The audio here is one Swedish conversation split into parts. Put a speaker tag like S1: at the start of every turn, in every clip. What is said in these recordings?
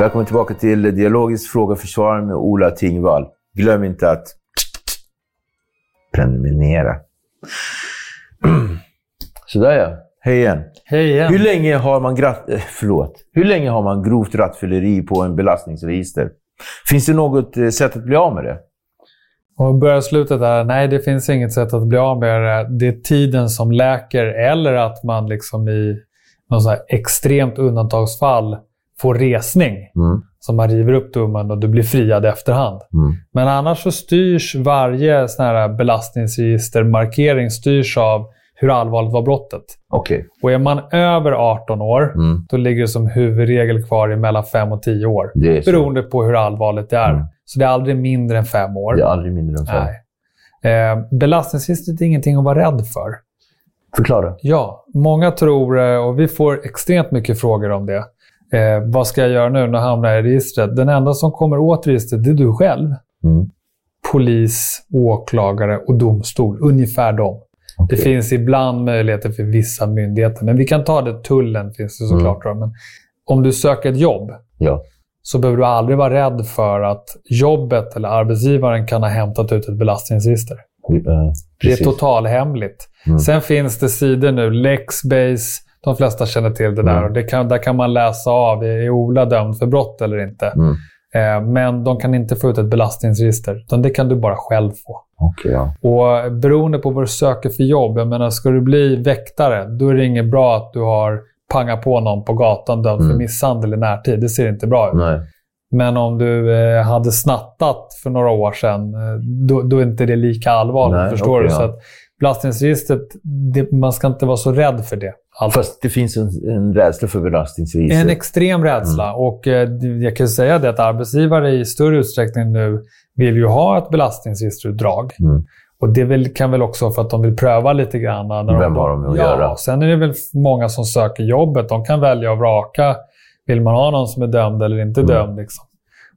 S1: Välkommen tillbaka till Dialogisk fråga och försvar med Ola Tingvall. Glöm inte att prenumerera. Sådär ja. Hej igen.
S2: Hej igen.
S1: Hur länge har man, eh, förlåt. Hur länge har man grovt rattfylleri på en belastningsregister? Finns det något eh, sätt att bli av med det?
S2: Och börjar slutet där. Nej, det finns inget sätt att bli av med det. Det är tiden som läker eller att man liksom i någon extremt undantagsfall får resning.
S1: Mm.
S2: Så man river upp domen och du blir friad i efterhand.
S1: Mm.
S2: Men annars så styrs varje sån här belastningsregistermarkering styrs av hur allvarligt var brottet.
S1: Okej.
S2: Och är man över 18 år,
S1: Mm.
S2: då ligger det som huvudregel kvar i mellan 5 och 10 år. Beroende på hur allvarligt det är.
S1: Mm.
S2: Så det är aldrig mindre än 5 år.
S1: Det är aldrig mindre än fem.
S2: Nej. Eh, belastningsregistret är ingenting att vara rädd för.
S1: Förklara.
S2: Ja, många tror, eh, och vi får extremt mycket frågor om det. Eh, vad ska jag göra nu när jag hamnar i registret? Den enda som kommer åt registret, det är du själv.
S1: Mm.
S2: Polis, åklagare och domstol. Ungefär dem.
S1: Okej.
S2: Det finns ibland möjligheter för vissa myndigheter, men vi kan ta det. Tullen finns det såklart. då, Men om du söker ett jobb
S1: Ja.
S2: så behöver du aldrig vara rädd för att jobbet eller arbetsgivaren kan ha hämtat ut ett belastningsregister.
S1: Eh,
S2: Det är totalhemligt.
S1: Mm.
S2: Sen finns det sidor nu, Lexbase, de flesta känner till det där.
S1: Mm.
S2: Och det kan, där kan man läsa av, är Ola dömd för brott eller inte?
S1: Mm.
S2: Eh, men de kan inte få ut ett belastningsregister, utan det kan du bara själv få.
S1: Okej, ja.
S2: Och beroende på vad du söker för jobb, jag menar, ska du bli väktare, då är det inget bra att du har pangat på någon på gatan dömd för
S1: Mm.
S2: misshandel i närtid. Det ser inte bra ut.
S1: Nej.
S2: Men om du eh, hade snattat för några år sedan, eh, då, då är inte det lika allvarligt.
S1: Nej,
S2: förstår
S1: okej,
S2: du? Så
S1: ja.
S2: att belastningsregistret, det, man ska inte vara så rädd för det. Alltså,
S1: Fast det finns en, en rädsla för belastningsregister.
S2: en extrem rädsla.
S1: Mm.
S2: Och eh, jag kan säga det att arbetsgivare i större utsträckning nu vill ju ha ett belastningsregisterutdrag.
S1: Mm.
S2: Och det väl, kan väl också vara för att de vill pröva lite grann. När
S1: Vem har de att
S2: ja,
S1: göra?
S2: Sen är det väl många som söker jobbet. De kan välja och vraka. Vill man ha någon som är dömd eller inte
S1: Mm.
S2: dömd? Liksom.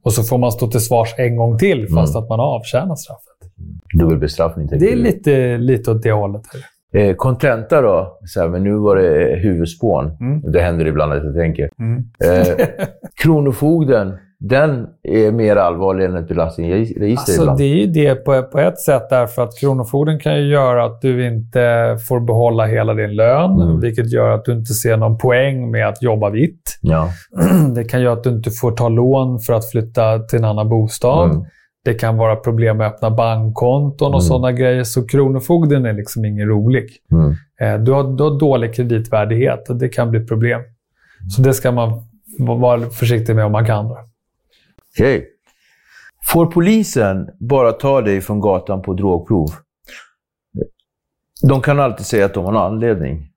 S2: Och så får man stå till svars en gång till fast
S1: Mm.
S2: att man har avtjänat straffet.
S1: Dubbelbestraffning, tänker
S2: Det är lite, lite åt det hållet.
S1: Eh, Contenta då? Så här, men nu var det huvudspån.
S2: Mm.
S1: Det händer ibland att jag tänker. Eh, Kronofogden, den är mer allvarlig än ett belastningsregister
S2: Alltså,
S1: ibland.
S2: det är ju det på, på ett sätt därför att Kronofogden kan ju göra att du inte får behålla hela din lön,
S1: Mm.
S2: vilket gör att du inte ser någon poäng med att jobba vitt.
S1: Ja.
S2: Det kan göra att du inte får ta lån för att flytta till en annan bostad.
S1: Mm.
S2: Det kan vara problem med att öppna bankkonton och
S1: Mm.
S2: sådana grejer. Så Kronofogden är liksom ingen rolig.
S1: Mm.
S2: Eh, Du har, du har dålig kreditvärdighet och det kan bli problem. Så det ska man vara försiktig med om man kan.
S1: Okej. Får polisen bara ta dig från gatan på drogprov? De kan alltid säga att de har en anledning.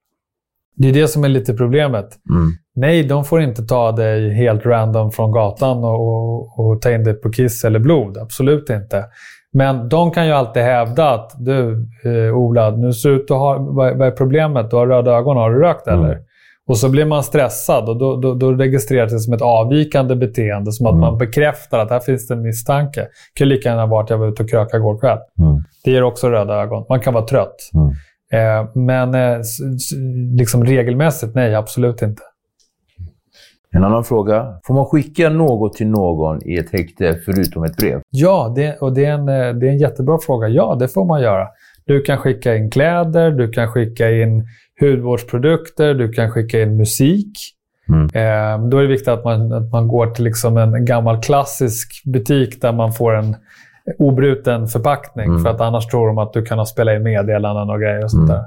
S2: Det är det som är lite problemet.
S1: Mm.
S2: Nej, de får inte ta dig helt random från gatan och, och, och ta in dig på kiss eller blod. Absolut inte. Men de kan ju alltid hävda att du, eh, Ola, nu ser ut att ha, vad, vad är problemet? Du har röda ögon. Har du rökt eller?
S1: Mm.
S2: Och så blir man stressad och då, då, då registreras det som ett avvikande beteende. Som att
S1: Mm.
S2: man bekräftar att här finns det en misstanke. Det kan lika gärna vara att jag var ute och krökade igår kväll.
S1: Mm.
S2: Det ger också röda ögon. Man kan vara trött.
S1: Mm.
S2: Eh, men eh, liksom regelmässigt, nej, absolut inte.
S1: En annan fråga. Får man skicka något till någon i ett häkte förutom ett brev?
S2: Ja, det, och det är, en, eh, det är en jättebra fråga. Ja, det får man göra. Du kan skicka in kläder, du kan skicka in hudvårdsprodukter, du kan skicka in musik.
S1: Mm.
S2: Eh, då är det viktigt att man, att man går till liksom en gammal klassisk butik där man får en obruten förpackning.
S1: Mm.
S2: För att annars tror de att du kan ha spelat in meddelanden och grejer och sånt
S1: Mm.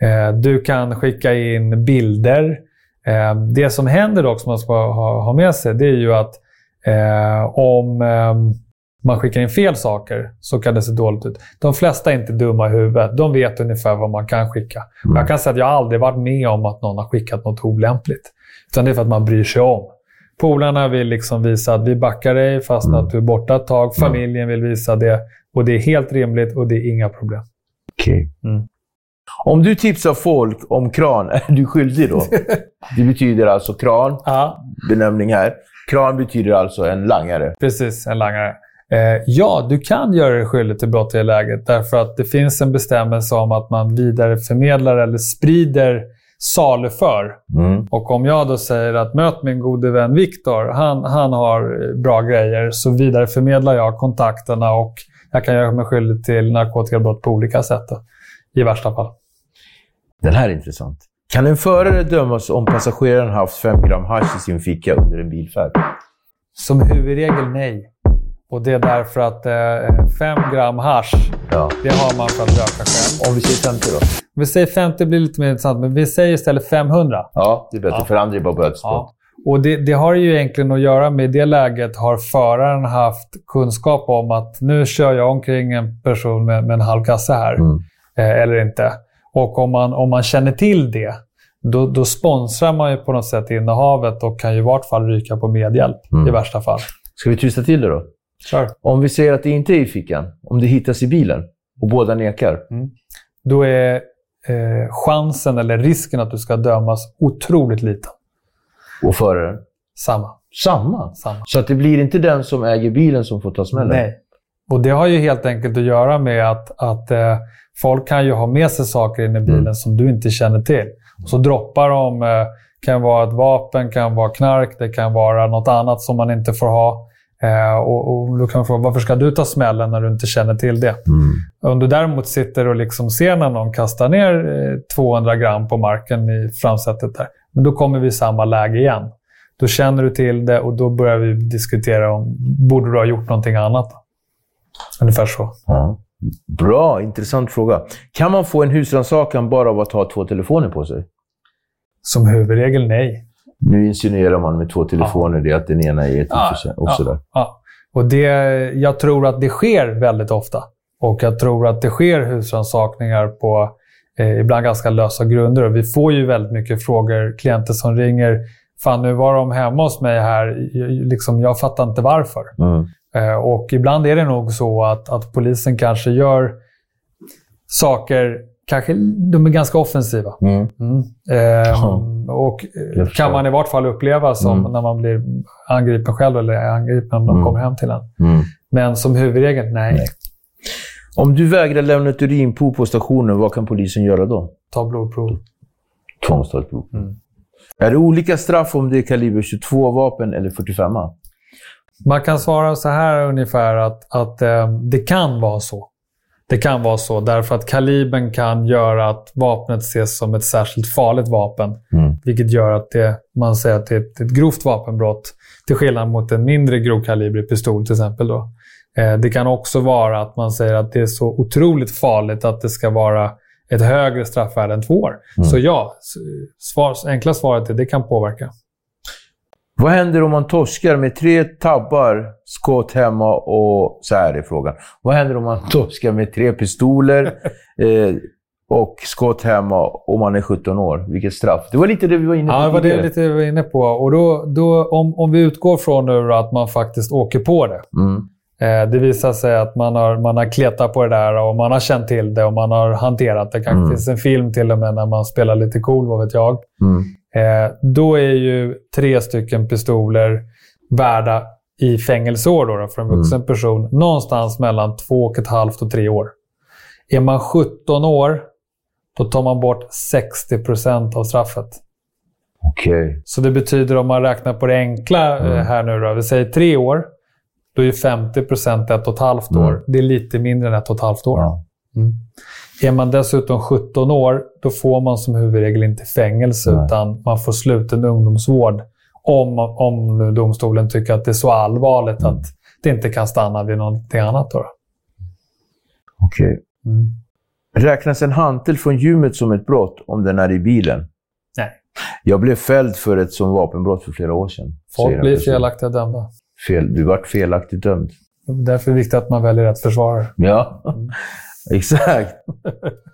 S2: där. Eh, du kan skicka in bilder. Eh, det som händer dock, som man ska ha, ha med sig, det är ju att eh, om eh, man skickar in fel saker så kan det se dåligt ut. De flesta är inte dumma i huvudet. De vet ungefär vad man kan skicka. Och Jag kan säga att jag aldrig varit med om att någon har skickat något olämpligt. Utan det är för att man bryr sig om. Polarna vill liksom visa att vi backar dig fast
S1: Mm.
S2: att du är borta ett tag. Familjen vill visa det. Och det är helt rimligt och det är inga problem.
S1: Okej.
S2: Mm.
S1: Om du tipsar folk om kran, är du skyldig då? det betyder alltså kran,
S2: Ja,
S1: benämning här. Kran betyder alltså en langare.
S2: precis. En langare. Eh, ja, du kan göra dig skyldig till brott i det läget därför att det finns en bestämmelse om att man vidareförmedlar eller sprider saluför.
S1: Mm.
S2: Och om jag då säger att möt min gode vän Viktor, han, han har eh, bra grejer, så vidareförmedlar jag kontakterna och jag kan göra mig skyldig till narkotikabrott på olika sätt. Då, I värsta fall.
S1: Den här är intressant. Kan en förare dömas om passageraren haft 5 gram hasch i sin ficka under en bilfärd?
S2: Som huvudregel nej. Och det är därför att eh, 5 gram hasch,
S1: Ja.
S2: det har man för att röka själv.
S1: Om vi säger 50 då?
S2: Vi säger 50 blir lite mer intressant, men vi säger istället 500.
S1: Ja, det är bättre.
S2: Ja.
S1: För andra är bötesbrott.
S2: Ja. Och det, det har ju egentligen att göra med, i det läget har föraren haft kunskap om att nu kör jag omkring en person med, med en halv kasse här.
S1: Mm.
S2: Eh, eller inte. Och om man, om man känner till det, då, då sponsrar man ju på något sätt innehavet och kan ju i vart fall ryka på medhjälp
S1: Mm.
S2: i värsta fall.
S1: Ska vi tysta till det då?
S2: Kör.
S1: Om vi säger att det inte är i fickan, om det hittas i bilen och båda nekar.
S2: Då är eh, chansen eller risken att du ska dömas otroligt liten.
S1: Och föraren?
S2: Samma.
S1: Samma.
S2: Samma.
S1: Så att det blir inte den som äger bilen som får ta smällen?
S2: Nej. Och det har ju helt enkelt att göra med att, att eh, folk kan ju ha med sig saker in i bilen
S1: Mm.
S2: som du inte känner till. Och så droppar de, eh, kan vara ett vapen, kan vara knark, det kan vara något annat som man inte får ha. Eh, och, och då kan man fråga, varför ska du ta smällen när du inte känner till det?
S1: Mm.
S2: Om du däremot sitter och liksom ser när någon kastar ner eh, 200 gram på marken i framsätet där, men då kommer vi i samma läge igen. Då känner du till det och då börjar vi diskutera om borde du ha gjort någonting annat. Ungefär så.
S1: Ja. Bra, intressant fråga. Kan man få en husrannsakan bara av att ha två telefoner på sig?
S2: Som huvudregel nej.
S1: Nu insinuerar man med två telefoner det att den ena är ett
S2: Ja,
S1: ja, och sådär.
S2: Ja. Och det, jag tror att det sker väldigt ofta. Och jag tror att det sker husrannsakningar på eh, ibland ganska lösa grunder. Och vi får ju väldigt mycket frågor, klienter som ringer. Fan, nu var de hemma hos mig här. Liksom, jag fattar inte varför.
S1: Mm.
S2: Eh, och ibland är det nog så att, att polisen kanske gör saker, kanske de är ganska offensiva.
S1: Mm.
S2: Mm. Eh,
S1: Ja.
S2: Och eh, kan man i vart fall uppleva som
S1: Mm.
S2: när man blir angripen själv eller är angripen när de
S1: Mm.
S2: kommer hem till en.
S1: Mm.
S2: Men som huvudregel, nej.
S1: Nej. Om du vägrar lämna ett urinprov på stationen, vad kan polisen göra då?
S2: Ta blodprov.
S1: Tvångstagsprov.
S2: Mm.
S1: Är det olika straff om det är kaliber 22-vapen eller 45
S2: Man kan svara så här ungefär att, att eh, det kan vara så. Det kan vara så därför att kalibern kan göra att vapnet ses som ett särskilt farligt vapen.
S1: Mm.
S2: Vilket gör att det, man säger att det är ett, ett grovt vapenbrott. Till skillnad mot en mindre grovkalibrig pistol till exempel. Då. Eh, det kan också vara att man säger att det är så otroligt farligt att det ska vara ett högre straffvärde än två år.
S1: Mm.
S2: Så ja, svar, enkla svaret är att det kan påverka.
S1: Vad händer om man torskar med tre tabbar, skott hemma och... Så här är frågan. Vad händer om man torskar med tre pistoler, eh, och skott hemma och man är 17 år. Vilket straff. Det var lite det vi var inne på
S2: Ja, det var det lite vi var inne på. Och då, då, om, om vi utgår från nu att man faktiskt åker på det.
S1: Mm.
S2: Eh, det visar sig att man har, man har kletat på det där och man har känt till det och man har hanterat det. kanske
S1: Mm.
S2: finns en film till och med när man spelar lite cool, vad vet jag.
S1: Mm.
S2: Eh, då är ju tre stycken pistoler värda i fängelseår då, då, för en
S1: Mm.
S2: vuxen person någonstans mellan två och ett halvt och tre år. Är man 17 år, då tar man bort 60% av straffet.
S1: Okej.
S2: Så det betyder om man räknar på det enkla eh,
S1: Mm.
S2: här nu då, vi säger tre år, då är 50 ett och ett halvt
S1: Mm.
S2: år. Det är lite mindre än ett och ett halvt år.
S1: Ja.
S2: Mm. Är man dessutom 17 år, då får man som huvudregel inte fängelse,
S1: Nej.
S2: utan man får sluten ungdomsvård. Om, om domstolen tycker att det är så allvarligt
S1: Mm.
S2: att det inte kan stanna vid någonting annat. Då.
S1: Okej.
S2: Mm.
S1: Räknas en hantel från gymmet som ett brott om den är i bilen?
S2: Nej.
S1: Jag blev fälld för ett som vapenbrott för flera år sedan.
S2: Folk blir felaktigt dömda.
S1: Fel, du vart felaktigt dömd.
S2: Därför är det viktigt att man väljer rätt försvarare.
S1: Ja, exakt.